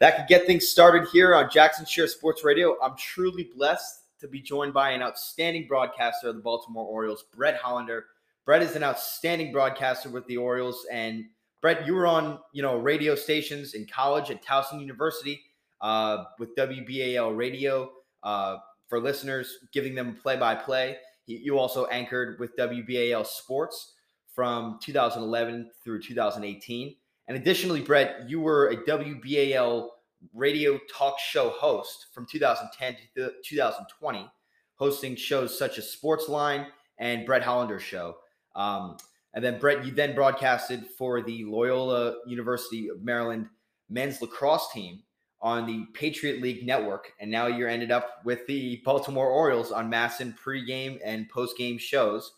that could get things started here on Jackson Share Sports Radio. I'm truly blessed to be joined by an outstanding broadcaster of the Baltimore Orioles, Brett Hollander. Brett is an outstanding broadcaster with the Orioles, and Brett, you were on you know radio stations in college at Towson University uh, with WBAL Radio uh, for listeners, giving them play-by-play. You also anchored with WBAL Sports from 2011 through 2018. And additionally, Brett, you were a WBAL radio talk show host from 2010 to 2020, hosting shows such as Sportsline and Brett Hollander show. Um, and then Brett, you then broadcasted for the Loyola University of Maryland men's lacrosse team on the Patriot League network, and now you're ended up with the Baltimore Orioles on MASN pregame and postgame shows,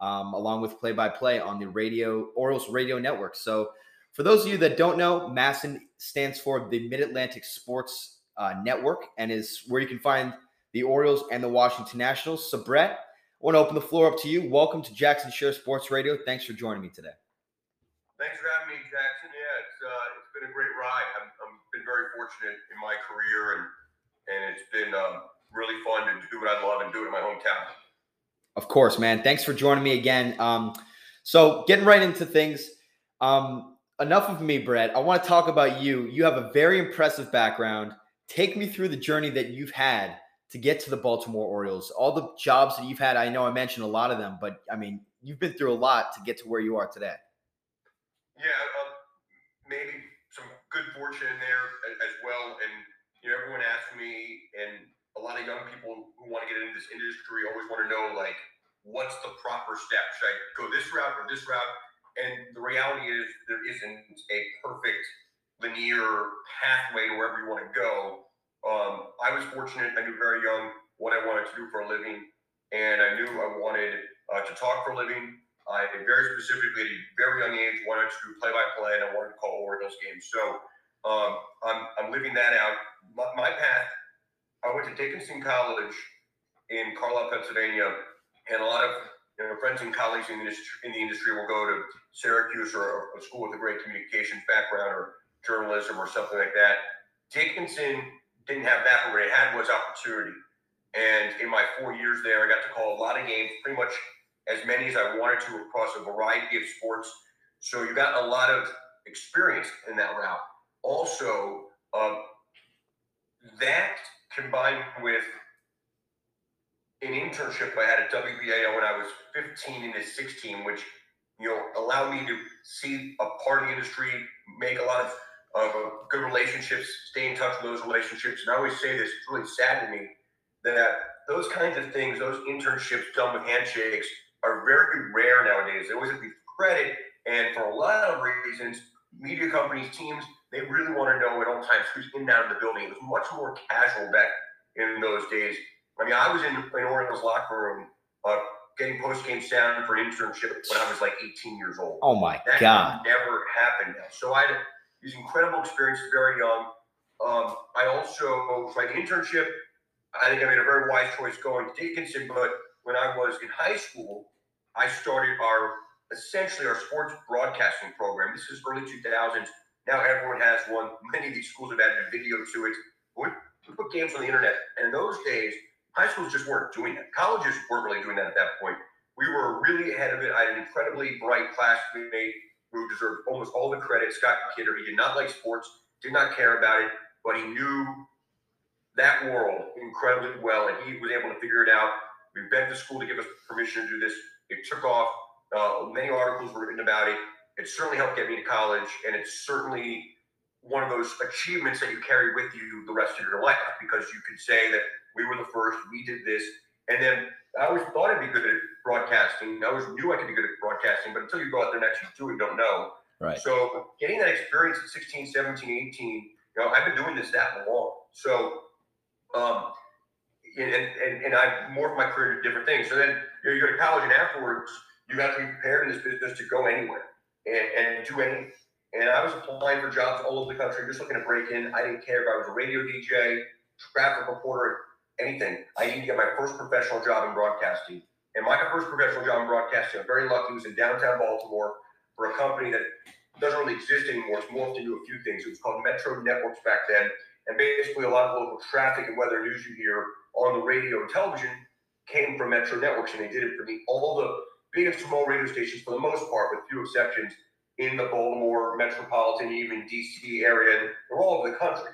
um, along with play-by-play on the radio Orioles radio network. So for those of you that don't know, MASN stands for the Mid Atlantic Sports uh, Network and is where you can find the Orioles and the Washington Nationals. So, Brett, I want to open the floor up to you. Welcome to Jackson Share Sports Radio. Thanks for joining me today. Thanks for having me, Jackson. Yeah, it's uh, it's been a great ride. I've, I've been very fortunate in my career, and and it's been um, really fun to do what I love and do it in my hometown. Of course, man. Thanks for joining me again. Um, so, getting right into things. Um, enough of me, Brett. I want to talk about you. You have a very impressive background. Take me through the journey that you've had to get to the Baltimore Orioles. All the jobs that you've had. I know I mentioned a lot of them, but I mean, you've been through a lot to get to where you are today. Yeah, uh, maybe some good fortune in there as well. And you know, everyone asks me, and a lot of young people who want to get into this industry always want to know, like, what's the proper step? Should I go this route or this route? And the reality is, there isn't a perfect linear pathway to wherever you want to go. Um, I was fortunate. I knew very young what I wanted to do for a living, and I knew I wanted uh, to talk for a living. I very specifically, at a very young age, wanted to do play-by-play, and I wanted to call Orioles games. So um, I'm, I'm living that out. My, my path. I went to Dickinson College in Carlisle, Pennsylvania, and a lot of you know, friends and colleagues in the, industry, in the industry will go to Syracuse or a school with a great communications background or journalism or something like that. Dickinson didn't have that, but what it had was opportunity. And in my four years there, I got to call a lot of games, pretty much as many as I wanted to across a variety of sports. So you got a lot of experience in that route. Also, um, that combined with an internship I had at WBAL when I was 15 into 16, which you know allowed me to see a part of the industry, make a lot of uh, good relationships, stay in touch with those relationships. And I always say this: it's really sad to me that those kinds of things, those internships done with handshakes, are very rare nowadays. They always have to be credit, and for a lot of reasons, media companies, teams, they really want to know at all times who's in and out of the building. It was much more casual back in those days. I mean, I was in an Orioles locker room uh, getting post game sound for an internship when I was like 18 years old. Oh my that god! Never happened. So I had these incredible experiences very young. Um, I also tried the internship. I think I made a very wise choice going to Dickinson. But when I was in high school, I started our essentially our sports broadcasting program. This is early 2000s. Now everyone has one. Many of these schools have added video to it. We put games on the internet, and in those days, High schools just weren't doing that. Colleges weren't really doing that at that point. We were really ahead of it. I had an incredibly bright classmate who deserved almost all the credit, Scott Kidder. He did not like sports, did not care about it, but he knew that world incredibly well, and he was able to figure it out. We begged the school to give us permission to do this. It took off. Uh, many articles were written about it. It certainly helped get me to college, and it's certainly one of those achievements that you carry with you the rest of your life because you could say that we were the first. We did this. And then I always thought I'd be good at broadcasting. I always knew I could be good at broadcasting, but until you go out there and actually do it, you don't know. Right. So getting that experience at 16, 17, 18, you know, I've been doing this that long. So, um, and, and, and I've morphed my career to different things. So then you, know, you go to college and afterwards, you have to be prepared in this business to go anywhere and, and do anything. And I was applying for jobs all over the country, just looking to break in. I didn't care if I was a radio DJ, traffic reporter, anything. I need to get my first professional job in broadcasting. And my first professional job in broadcasting, I'm very lucky, was in downtown Baltimore for a company that doesn't really exist anymore. It's morphed into a few things. It was called Metro Networks back then, and basically a lot of local traffic and weather news you hear on the radio and television came from Metro Networks, and they did it for me. all the big and small radio stations for the most part, with few exceptions, in the Baltimore metropolitan, even DC area, and they're all over the country.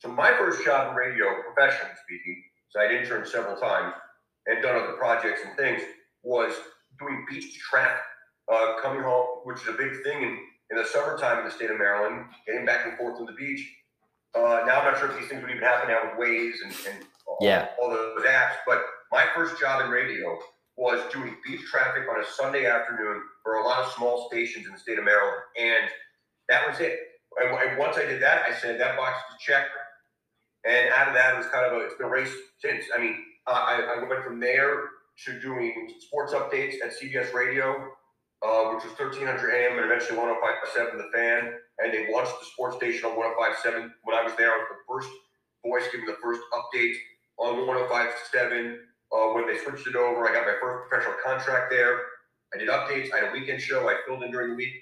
So my first job in radio, professionally speaking, so I'd interned several times and done other projects and things, was doing beach traffic, uh, coming home, which is a big thing in, in the summertime in the state of Maryland, getting back and forth to the beach. Uh, now I'm not sure if these things would even happen now with Waze and, and all, Yeah. all those apps, but my first job in radio was doing beach traffic on a Sunday afternoon for a lot of small stations in the state of Maryland, and that was it. And, once I did that, I said that box is checked. And out of that, it was kind of a it's been a race since. I mean, I, I went from there to doing sports updates at CBS Radio, uh, which was 1300 AM and eventually 105.7 The Fan. And they launched the sports station on 105.7. When I was there, I was the first voice giving the first update on 105.7. Uh, when they switched it over, I got my first professional contract there. I did updates. I had a weekend show. I filled in during the week,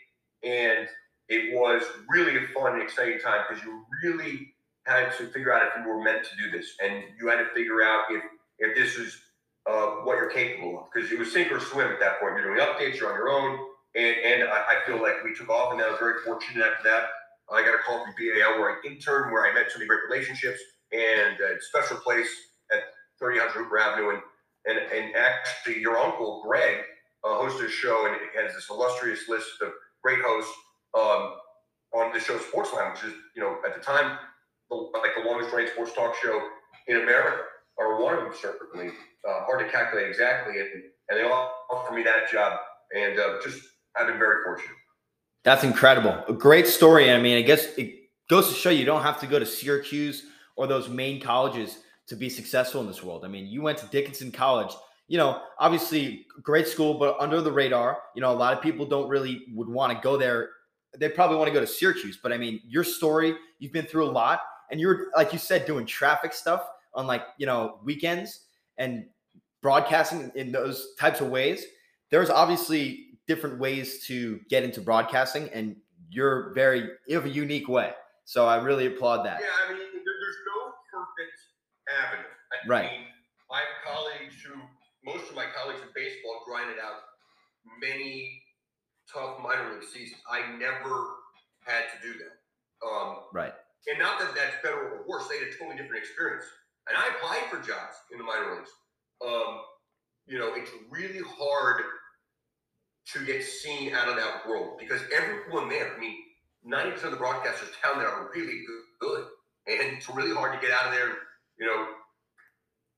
and it was really a fun and exciting time because you really had to figure out if you were meant to do this, and you had to figure out if if this is uh, what you're capable of because it was sink or swim at that point. You're doing updates. You're on your own, and and I, I feel like we took off, and I was very fortunate after that. I got a call from BAL where I interned, where I met so many great relationships, and a special place at 3000 Hooper Avenue, and and and actually your uncle Greg uh, hosted a show, and has this illustrious list of great hosts um, on the show Sportsline, which is you know at the time the, like the longest running sports talk show in America, or one of them certainly. Uh, hard to calculate exactly, and, and they all offered me that job, and uh, just I've been very fortunate. That's incredible. A great story. I mean, I guess it goes to show you don't have to go to Syracuse or those main colleges to be successful in this world. I mean, you went to Dickinson College. You know, obviously great school, but under the radar. You know, a lot of people don't really would want to go there. They probably want to go to Syracuse, but I mean, your story, you've been through a lot, and you're like you said, doing traffic stuff on like you know weekends and broadcasting in those types of ways. There's obviously different ways to get into broadcasting, and you're very you have a unique way. So I really applaud that. Yeah, I mean, there, there's no perfect I Right. mean, I have colleagues who, most of my colleagues in baseball grinded out many tough minor league seasons. I never had to do that. Um, Right. and not that that's better or worse. They had a totally different experience. And I applied for jobs in the minor leagues. Um, you know, it's really hard to get seen out of that world because everyone there, I mean, 90% of the broadcasters down there are really good, good. And it's really hard to get out of there, and, you know,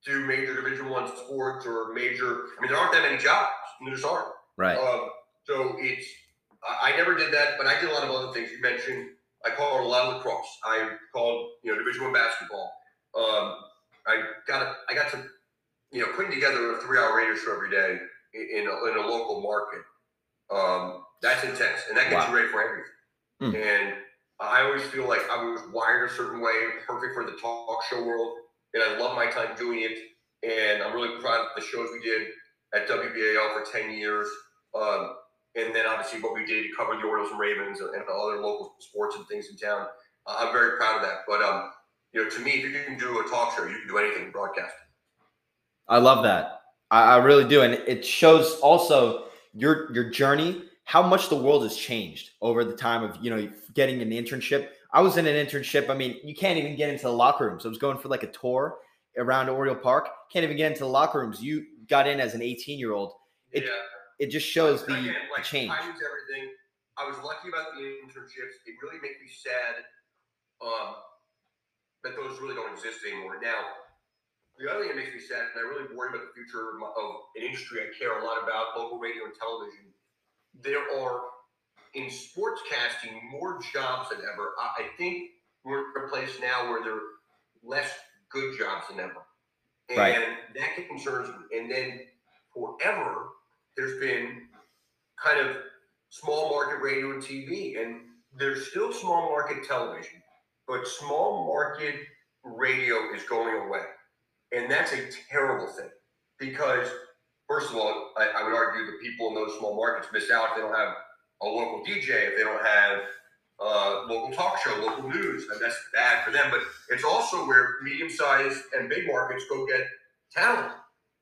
do major Division One sports or major. I mean, there aren't that many jobs. There just aren't. Right. Um, so it's I, I never did that, but I did a lot of other things. You mentioned I called a lot of lacrosse. I called you know Division One basketball. Um, I got a, I got to you know putting together a three hour radio show every day in, in, a, in a local market. Um, that's intense, and that gets Wow. you ready for everything. Hmm. And I always feel like I was wired a certain way, perfect for the talk show world, and I love my time doing it. And I'm really proud of the shows we did at WBAL for 10 years. Um, and then obviously what we did to cover the Orioles and Ravens and, other local sports and things in town. Uh, I'm very proud of that. But um, you know, to me, if you can do a talk show, you can do anything broadcast. I love that. I, I really do, and it shows also your your journey, how much the world has changed over the time of you know getting an internship. I was in an internship. I mean, you can't even get into the locker rooms. I was going for like a tour around Oriole Park. Can't even get into the locker rooms. You got in as an 18 year old. It yeah. it just shows the, Again, the change. Everything. I was lucky about the internships. It really makes me sad um, that those really don't exist anymore. Now, the other thing that makes me sad, and I really worry about the future of, my, of an industry I care a lot about, local radio and television. There are in sportscasting more jobs than ever. I, I think we're in a place now where there are less good jobs than ever, and Right. that concerns me. And then forever, there's been kind of small market radio and TV, and there's still small market television, but small market radio is going away. And that's a terrible thing because, first of all, I, I would argue the people in those small markets miss out if they don't have a local DJ, if they don't have uh, local talk show, local news, and that's bad for them. But it's also where medium-sized and big markets go get talent,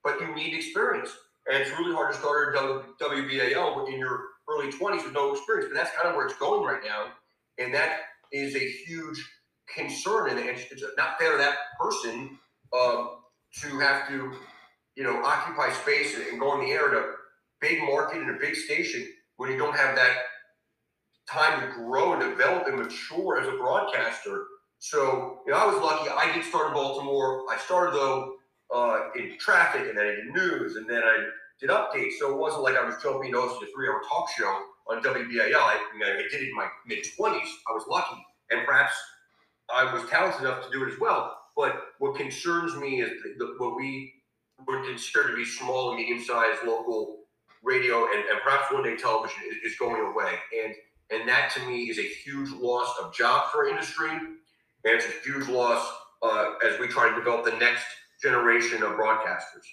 but you need experience, and it's really hard to start a WBAL in your early 20s with no experience. But that's kind of where it's going right now, and that is a huge concern, and it's, not fair to that person uh, to have to, you know, occupy space and go in the air to a big market and a big station when you don't have that time to grow and develop and mature as a broadcaster. So, you know, I was lucky. I did start in Baltimore. I started though uh, in traffic, and then I did news, and then I did updates. So it wasn't like I was jumping into a three-hour talk show on WBAL. I, I, did it in my mid twenties. I was lucky, and perhaps I was talented enough to do it as well. But what concerns me is the, the, what we would consider to be small and medium-sized local radio and, and perhaps one day television is, is, going away. And and that to me is a huge loss of jobs for industry. And it's a huge loss uh, as we try to develop the next generation of broadcasters.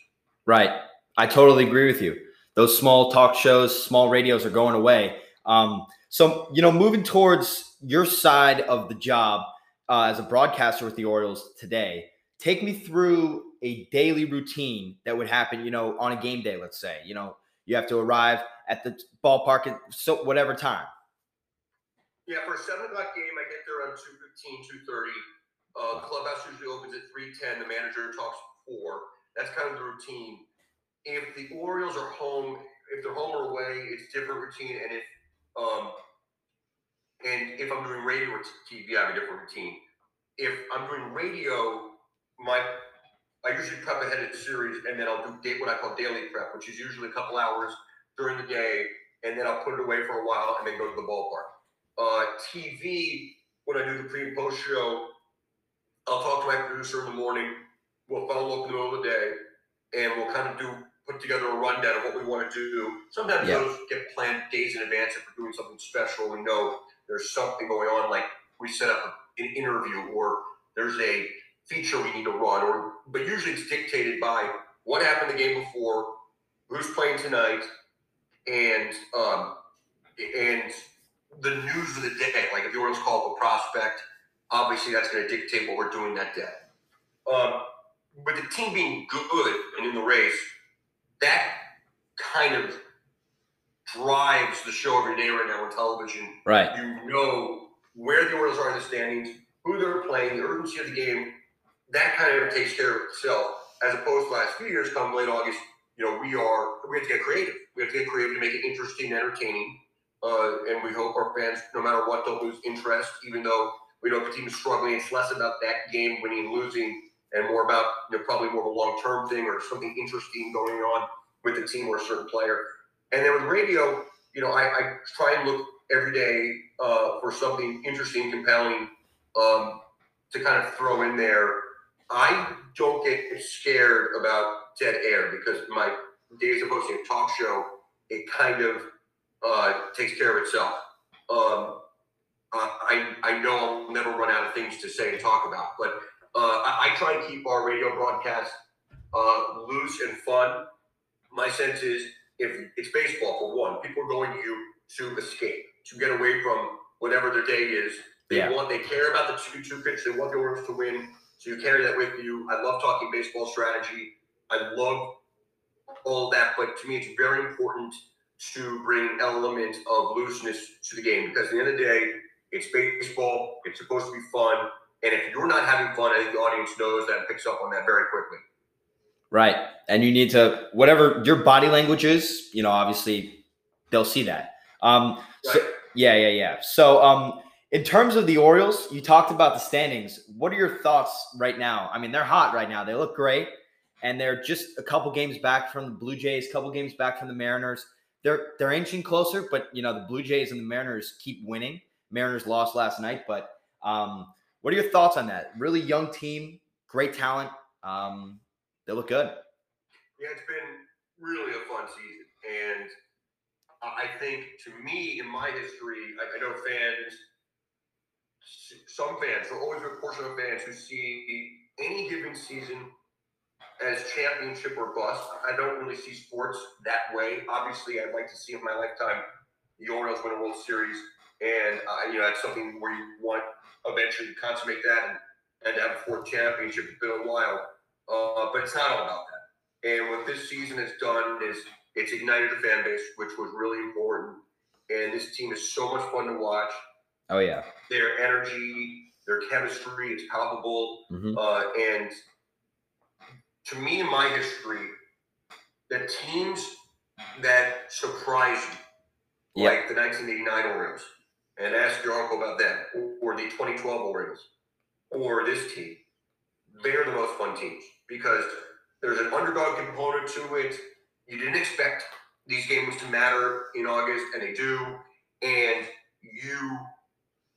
Right. I totally agree with you. Those small talk shows, small radios are going away. Um, so, you know, moving towards your side of the job uh, as a broadcaster with the Orioles today, take me through a daily routine that would happen, you know, on a game day, let's say. You know, you have to arrive at the ballpark at so whatever time. Yeah, for a seven o'clock game, I get there around 2.15, 2.30. Uh, clubhouse usually opens at 3.10. The manager talks four. That's kind of the routine. If the Orioles are home, if they're home or away, it's different routine. And if um, and if I'm doing radio or TV, I have a different routine. If I'm doing radio, my I usually prep ahead of the series, and then I'll do what I call daily prep, which is usually a couple hours during the day, and then I'll put it away for a while, and then go to the ballpark. Uh, TV, when I do the pre and post show, I'll talk to my producer in the morning. We'll follow up in the middle of the day, and we'll kind of do put together a rundown of what we want to do. Sometimes yeah. those get planned days in advance if we're doing something special. We know there's something going on, like we set up an interview or there's a feature we need to run, or but usually it's dictated by what happened the game before, who's playing tonight, and um, and the news of the day. Like if you want to call it a prospect, obviously that's going to dictate what we're doing that day. Um, but the team being good and in the race, that kind of drives the show every day right now on television. Right. You know where the Orioles are in the standings, who they're playing, the urgency of the game. That kind of takes care of itself. As opposed to last few years, come late August, you know, we are we have to get creative. We have to get creative to make it interesting and entertaining. Uh, and we hope our fans, no matter what, don't lose interest, even though we know the team is struggling. It's less about that game winning losing and more about you know, probably more of a long term thing or something interesting going on with the team or a certain player. And then with radio, you know, I, I try and look every day uh, for something interesting, compelling um, to kind of throw in there. I don't get scared about dead air because my days of hosting a talk show, it kind of uh, takes care of itself. Um, I, I know I'll never run out of things to say and talk about, but uh, I, I, try and keep our radio broadcast uh, loose and fun. My sense is if it's baseball for one, people are going to you to escape, to get away from whatever their day is. They yeah. want, they care about the two two pitch. They want the Orioles to win, so you carry that with you. I love talking baseball strategy. I love all that, but to me, it's very important to bring an element of looseness to the game because at the end of the day, it's baseball. It's supposed to be fun. And if you're not having fun, I think the audience knows that and picks up on that very quickly. Right. And you need to, whatever your body language is, you know, obviously they'll see that. Um, right. so, yeah, yeah, yeah. So, um, in terms of the Orioles, you talked about the standings. What are your thoughts right now? I mean, they're hot right now. They look great, and they're just a couple games back from the Blue Jays, couple games back from the Mariners they're they're inching closer, but you know the Blue Jays and the Mariners keep winning. Mariners lost last night, but um, what are your thoughts on that? Really young team, great talent. Um, they look good. Yeah, it's been really a fun season, and I think to me, in my history, I, I know fans, some fans, there always a portion of fans who see any given season as championship or bust. I don't really see sports that way. Obviously, I'd like to see in my lifetime, the Orioles win a World Series, and uh, you know that's something where you want eventually to consummate that and, and have a fourth championship. It's been a while, uh, but it's not all about that. And what this season has done is it's ignited the fan base, which was really important. And this team is so much fun to watch. Oh yeah. Their energy, their chemistry, it's palpable. Mhm. Uh, and to me, in my history, the teams that surprise you, like the 1989 Orioles, and ask your uncle about them, or, or the 2012 Orioles, or this team, they're the most fun teams because there's an underdog component to it. You didn't expect these games to matter in August, and they do. And you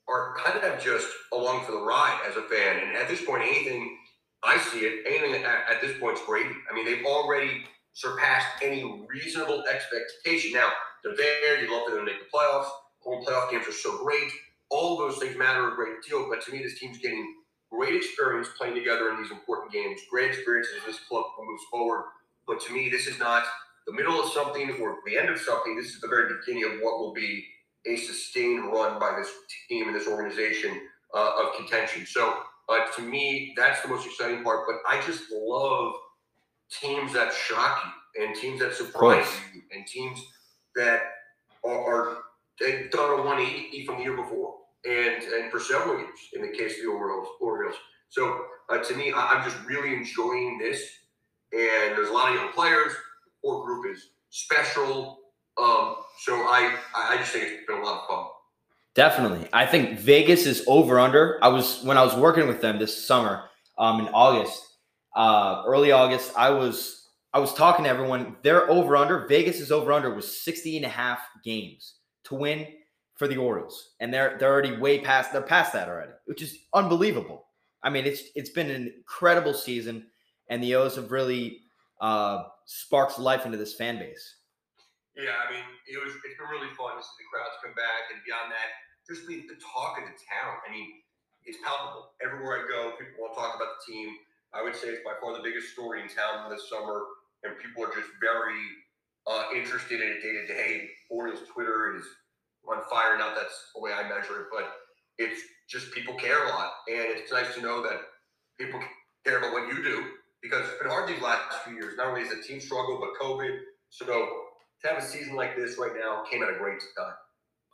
are kind of just along for the ride as a fan. And at this point, anything I see it, anything at, at this point is gravy. I mean, they've already surpassed any reasonable expectation. Now, they're there. You love them to make the playoffs. Home playoff games are so great. All those things matter a great deal. But to me, this team's getting great experience playing together in these important games. Great experience as this club moves forward. But to me, this is not the middle of something or the end of something. This is the very beginning of what will be a sustained run by this team and this organization uh, of contention. So uh, to me, that's the most exciting part. But I just love teams that shock you and teams that surprise you and teams that are, are they've done a 180 from the year before and and for several years in the case of the Orioles. Orioles. So uh, to me, I, I'm just really enjoying this. And there's a lot of young players. The core group is special. Um, so I I just think it's been a lot of fun. Definitely. I think Vegas is over under. I was when I was working with them this summer, um, in August, uh, early August, I was I was talking to everyone. Their over under, Vegas is over under was 60 and a half games to win for the Orioles. And they're they're already way past they're past that already, which is unbelievable. I mean, it's it's been an incredible season, and the O's have really uh, sparked life into this fan base. Yeah, I mean, it was it's been really fun to see the crowds come back, and beyond that, just the, the talk of the town. I mean, it's palpable. Everywhere I go, people want to talk about the team. I would say it's by far the biggest story in town this summer, and people are just very uh, interested in it day to day. Orioles Twitter is on fire. Not that's the way I measure it, but it's just people care a lot, and it's nice to know that people care about what you do because it's been hard these last few years. Not only has the team struggled, but COVID. So to have a season like this right now came at a great time.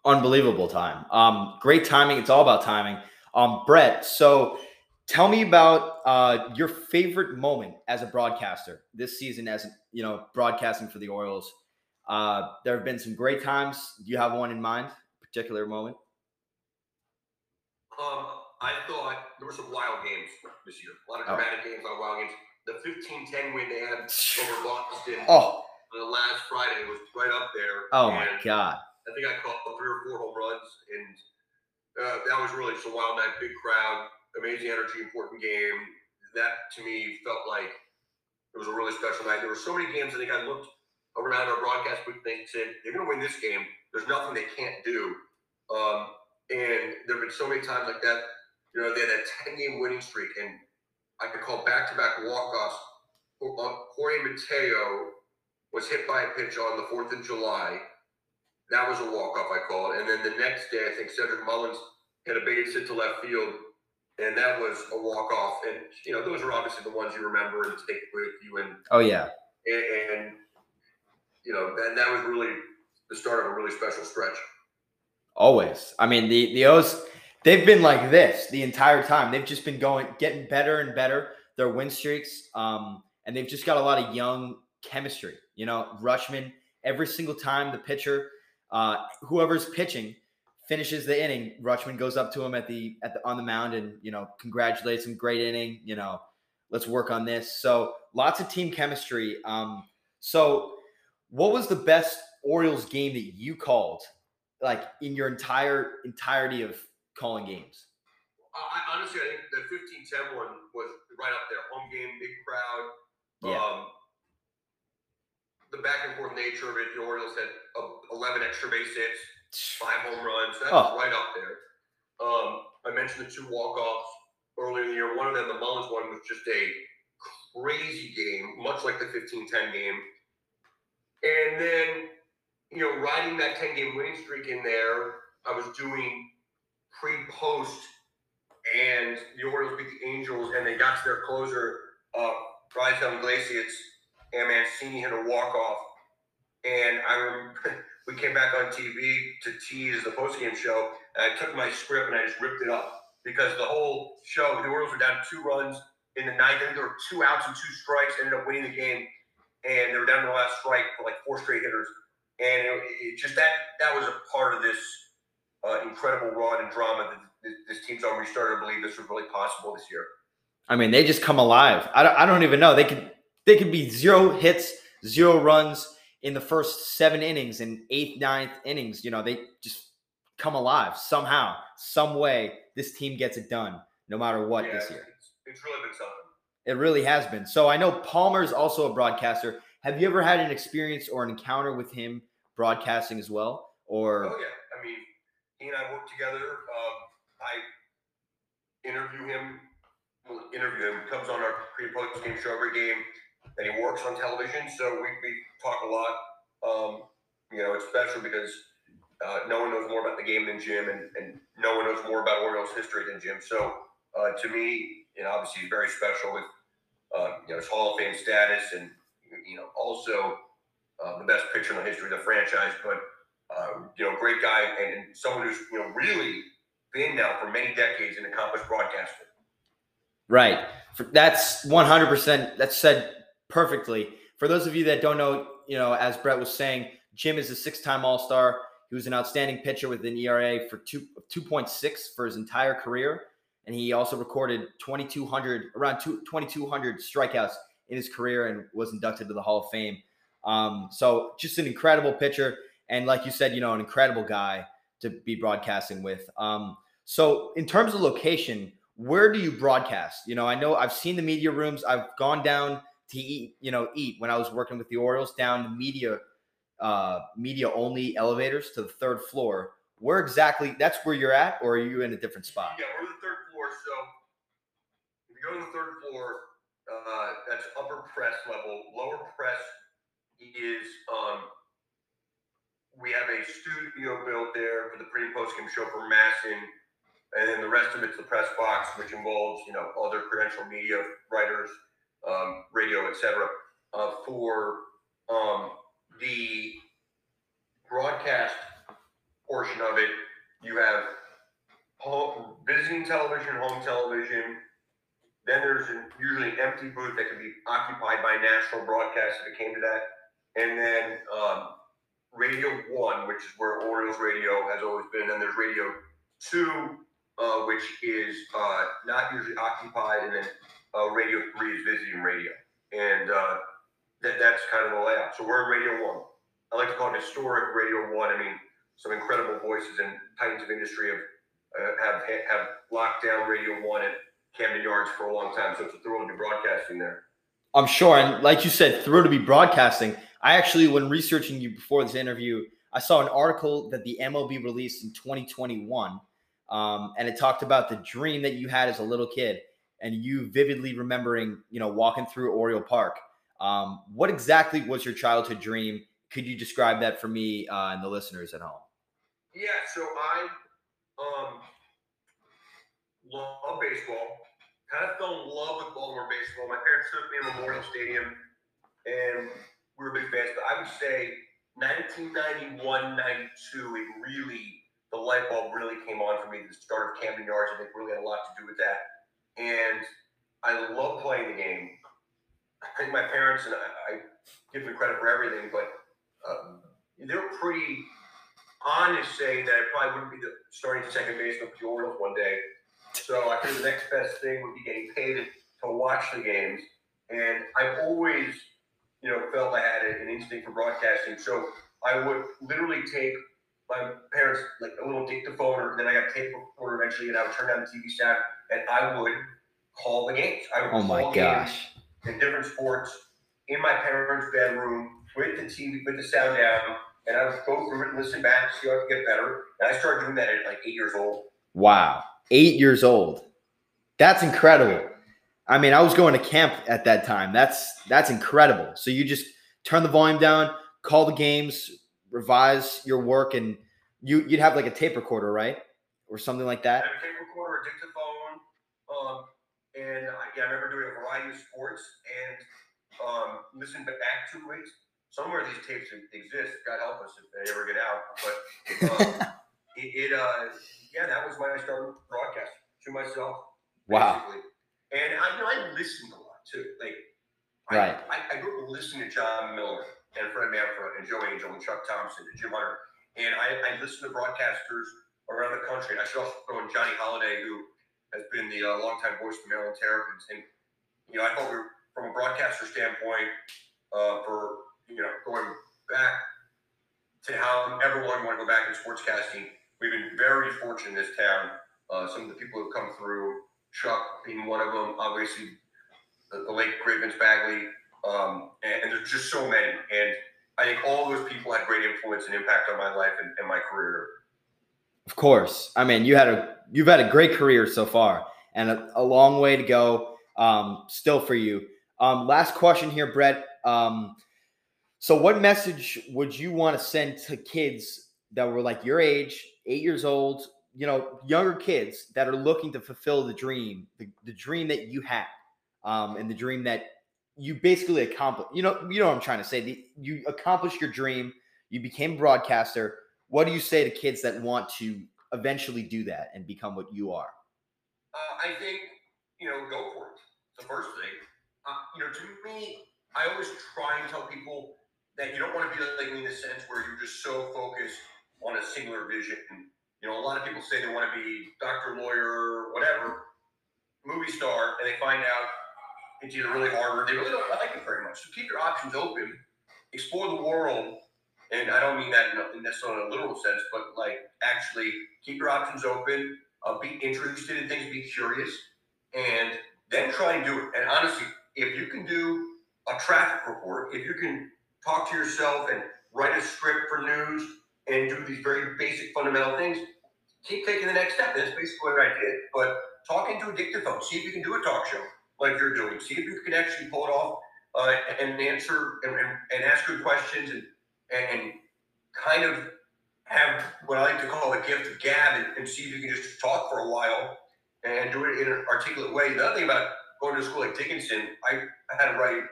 unbelievable time. Um, great timing. It's all about timing. Um, Brett, so tell me about uh, your favorite moment as a broadcaster this season, as you know, broadcasting for the Orioles. Uh, there have been some great times. Do you have one in mind? Particular moment? Um, I thought there were some wild games this year. A lot of Oh. dramatic games, a lot of wild games. The 15-10 win they had over Boston Oh, the last Friday was right up there. oh my God! I think I caught three or four home runs, and uh, that was really just a wild night. Big crowd, amazing energy, important game. That to me felt like it was a really special night. There were so many games. I think I looked around our broadcast booth and said, "They're going to win this game. There's nothing they can't do." Um, and there have been so many times like that. You know, they had that 10 game winning streak, and I could call back to back walk offs. Jorge Mateo was hit by a pitch on the 4th of July. That was a walk off, I call it. And then the next day, I think Cedric Mullins hit a base hit to left field, and that was a walk off. And, you know, those are obviously the ones you remember and take with you. And, Oh yeah, and, and you know, that, that was really the start of a really special stretch. always. I mean, the the O's they've been like this the entire time. They've just been going, getting better and better. Their win streaks, um, and they've just got a lot of young chemistry. You know, Rutschman. Every single time the pitcher, uh, whoever's pitching, finishes the inning, Rutschman goes up to him at the at the on the mound and you know congratulates him. Great inning. You know, let's work on this. So lots of team chemistry. Um, so what was the best Orioles game that you called, like in your entire entirety of calling games? I, honestly, I think the 15 10 one was right up there. Home game, big crowd. Yeah. Um, the back and forth nature of it, the Orioles had uh, 11 extra base hits, five home runs. That's Oh. right up there. Um, I mentioned the two walk offs earlier in the year. One of them, the Mullins one, was just a crazy game, much like the 15 10 game. And then you know, riding that 10 game winning streak in there, I was doing pre post, and the Orioles beat the Angels, and they got to their closer, uh, Raisel Iglesias, and Mancini hit a walk off. And I we came back on TV to tease the postgame show, and I took my script and I just ripped it up because the whole show, the Orioles were down two runs in the ninth. I there were two outs and two strikes, ended up winning the game, and they were down to the last strike for like four straight hitters. And it, it just that that was a part of this uh, incredible run and drama that this, this team's already started to believe this was really possible this year. I mean, they just come alive. I don't, I don't even know. They could they could be zero hits, zero runs in the first seven innings and eighth, ninth innings. You know, they just come alive somehow, some way. This team gets it done, no matter what Yeah, this year. It's, it's really been something. It really has been. So I know Palmer's also a broadcaster. Have you ever had an experience or an encounter with him broadcasting as well? Or Oh yeah, I mean, he and I work together. Um, I interview him. Well, interview him. Comes on our pre and post game show every game, and he works on television. So we, we talk a lot. Um, you know, it's special because uh, no one knows more about the game than Jim, and, and no one knows more about Orioles history than Jim. So uh, to me, know, obviously he's very special with uh, you know his Hall of Fame status, and you know also uh, the best pitcher in the history of the franchise. But uh, you know, great guy and, and someone who's you know really been now for many decades an accomplished broadcaster. Right. That's 100%. That's said perfectly. For those of you that don't know, you know, as Brett was saying, Jim is a six time All Star. He was an outstanding pitcher with an ERA for two, 2.6 for his entire career. And he also recorded 2,200, around two, 2,200 strikeouts in his career and was inducted to the Hall of Fame. Um, so just an incredible pitcher. And like you said, you know, an incredible guy to be broadcasting with. Um, so in terms of location, where do you broadcast? You know, I know I've seen the media rooms. I've gone down to eat, you know, eat when I was working with the Orioles down the media, uh, media only elevators to the third floor. Where exactly? That's where you're at, or are you in a different spot? Yeah, we're on the third floor. So if you go to the third floor, uh, that's upper press level. Lower press is um, we have a studio built there for the pre and post game show for MASN, and then the rest of it's the press box, which involves you know other credential media writers, um, radio, etc. Uh, for um, the broadcast portion of it, you have home, visiting television, home television. Then there's an, usually an empty booth that can be occupied by national broadcast if it came to that. And then um, Radio One, which is where Orioles Radio has always been. And then there's Radio Two, uh, which is uh, not usually occupied. And then uh, Radio Three is visiting radio. And uh, that, that's kind of the layout. So we're in Radio One. I like to call it historic Radio One. I mean, some incredible voices and titans of industry have uh, have have locked down Radio One at Camden Yards for a long time. So it's a thrill to be broadcasting there. I'm sure. And like you said, thrilled to be broadcasting. I actually, when researching you before this interview, I saw an article that the MLB released in 2021. Um, and it talked about the dream that you had as a little kid and you vividly remembering, you know, walking through Oriole Park. Um, what exactly was your childhood dream? Could you describe that for me uh, and the listeners at home? Yeah, so I um love baseball. Kind of fell in love with Baltimore baseball. My parents took me to Memorial Stadium, and we were big fans. But I would say 1991, 92, it really the light bulb really came on for me. The start of Camden Yards, I think, really had a lot to do with that. And I love playing the game. I think my parents and I, I give them credit for everything, but um, they're pretty honest saying that I probably wouldn't be the starting second baseman for the Orioles one day. So I think the next best thing would be getting paid to watch the games. And I've always, you know, felt I had an instinct for broadcasting. So I would literally take my parents like a little dictaphone, or then I got tape recorder eventually, and I would turn down the TV staff, and I would call the games. I would Oh my gosh. in different sports in my parents' bedroom with the TV, with the sound down, and I would go through it and listen back, to see how I could get better. And I started doing that at like eight years old. Wow. Eight years old. That's incredible. I mean, I was going to camp at that time. That's that's incredible. So you just turn the volume down, call the games, revise your work and you you'd have like a tape recorder, right? Or something like that. I tape recorder, a dictaphone, um, and I, yeah, I remember doing a variety of sports and um, listening back to it. Somewhere these tapes exist. God help us if they ever get out. But um, it, it, uh, yeah, that was when I started broadcast to myself. Wow. basically. And I, you know, I listened a lot too. Like, Right. I, I, I grew up listening to Jon Miller and Fred Manfra and Joe Angel and Chuck Thompson and Jim Hunter. And I, I listened to broadcasters around the country. And I should also throw in Johnny Holliday, who has been the uh, longtime voice of Maryland Terrapins. And, you know, I thought we were, from a broadcaster standpoint, uh, for, you know, going back to how everyone want to go back in sportscasting, we've been very fortunate in this town. Uh, some of the people who have come through, Chuck being one of them, obviously the, the late great Vince Bagli, um, and, and there's just so many. And I think all those people had great influence and impact on my life and, and my career. Of course. I mean, you had a you've had a great career so far, and a, a long way to go um, still for you. Um, last question here, Brett. Um, so, what message would you want to send to kids that were like your age, eight years old, you know, younger kids that are looking to fulfill the dream, the, the dream that you had, um, and the dream that you basically accomplished? You know, you know what I'm trying to say. The, you accomplished your dream. You became a broadcaster. What do you say to kids that want to eventually do that and become what you are? Uh, I think, you know, go for it. The first thing. Uh, you know, to me, I always try and tell people that you don't want to be like me in the sense where you're just so focused on a singular vision. And you know, a lot of people say they want to be doctor, lawyer, whatever, movie star, and they find out it's either really hard or they really don't like it very much. So keep your options open, explore the world, and I don't mean that in, necessarily a literal sense, but like actually keep your options open, uh, be interested in things, be curious, and then try and do it. And honestly, if you can do a traffic report, if you can talk to yourself and write a script for news and do these very basic fundamental things, keep taking the next step. That's basically what I did. But talk into a dictaphone. See if you can do a talk show like you're doing. See if you can actually pull it off uh, and answer and, and, and ask good questions and, and, kind of have what I like to call a gift of gab and, and see if you can just talk for a while and do it in an articulate way. The other thing about going to a school like Dickinson, I, I had to write,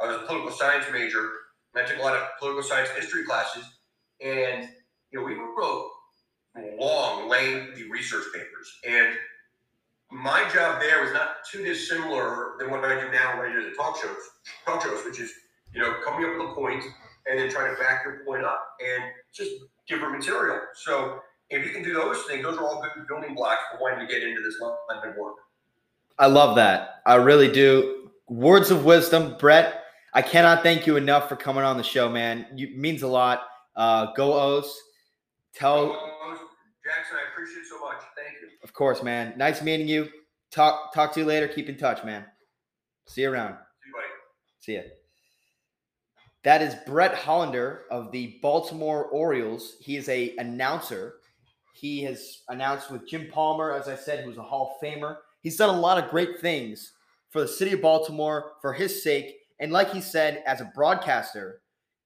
I was a political science major, and I took a lot of political science history classes. And, you know, we wrote long, lengthy research papers. And my job there was not too dissimilar than what I do now when I do the talk shows, talk shows, which is, you know, coming up with a point and then trying to back your point up and just different material. So if you can do those things, those are all good building blocks for wanting to get into this line of work. I love that. I really do. Words of wisdom, Brett. I cannot thank you enough for coming on the show, man. You means a lot. Uh, go O's. Tell. Jackson, I appreciate it so much. Of course, man. Nice meeting you. Talk talk to you later. Keep in touch, man. See you around. See you. See ya. That is Brett Hollander of the Baltimore Orioles. He is a announcer. He has announced with Jim Palmer, as I said, who's a Hall of Famer. He's done a lot of great things for the city of Baltimore for his sake. And like he said, as a broadcaster,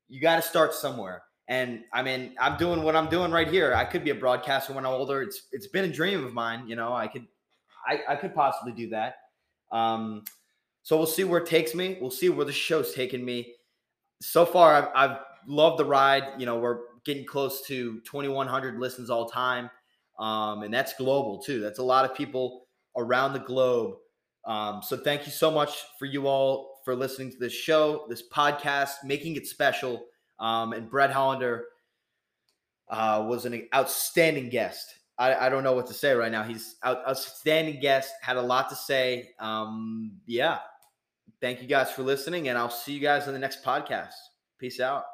you got to start somewhere. And I mean, I'm doing what I'm doing right here. I could be a broadcaster when I'm older. It's it's been a dream of mine. You know, I could I, I could possibly do that. Um, so we'll see where it takes me. We'll see where the show's taking me. So far, I've, I've loved the ride. You know, we're getting close to 2,100 listens all time, um, and that's global too. That's a lot of people around the globe. Um, so thank you so much for you all for listening to this show, this podcast, making it special. Um, and Brett Hollander uh, was an outstanding guest. I, I, don't know what to say right now. He's out, outstanding guest, had a lot to say. Um, yeah. Thank you guys for listening, and I'll see you guys in the next podcast. Peace out.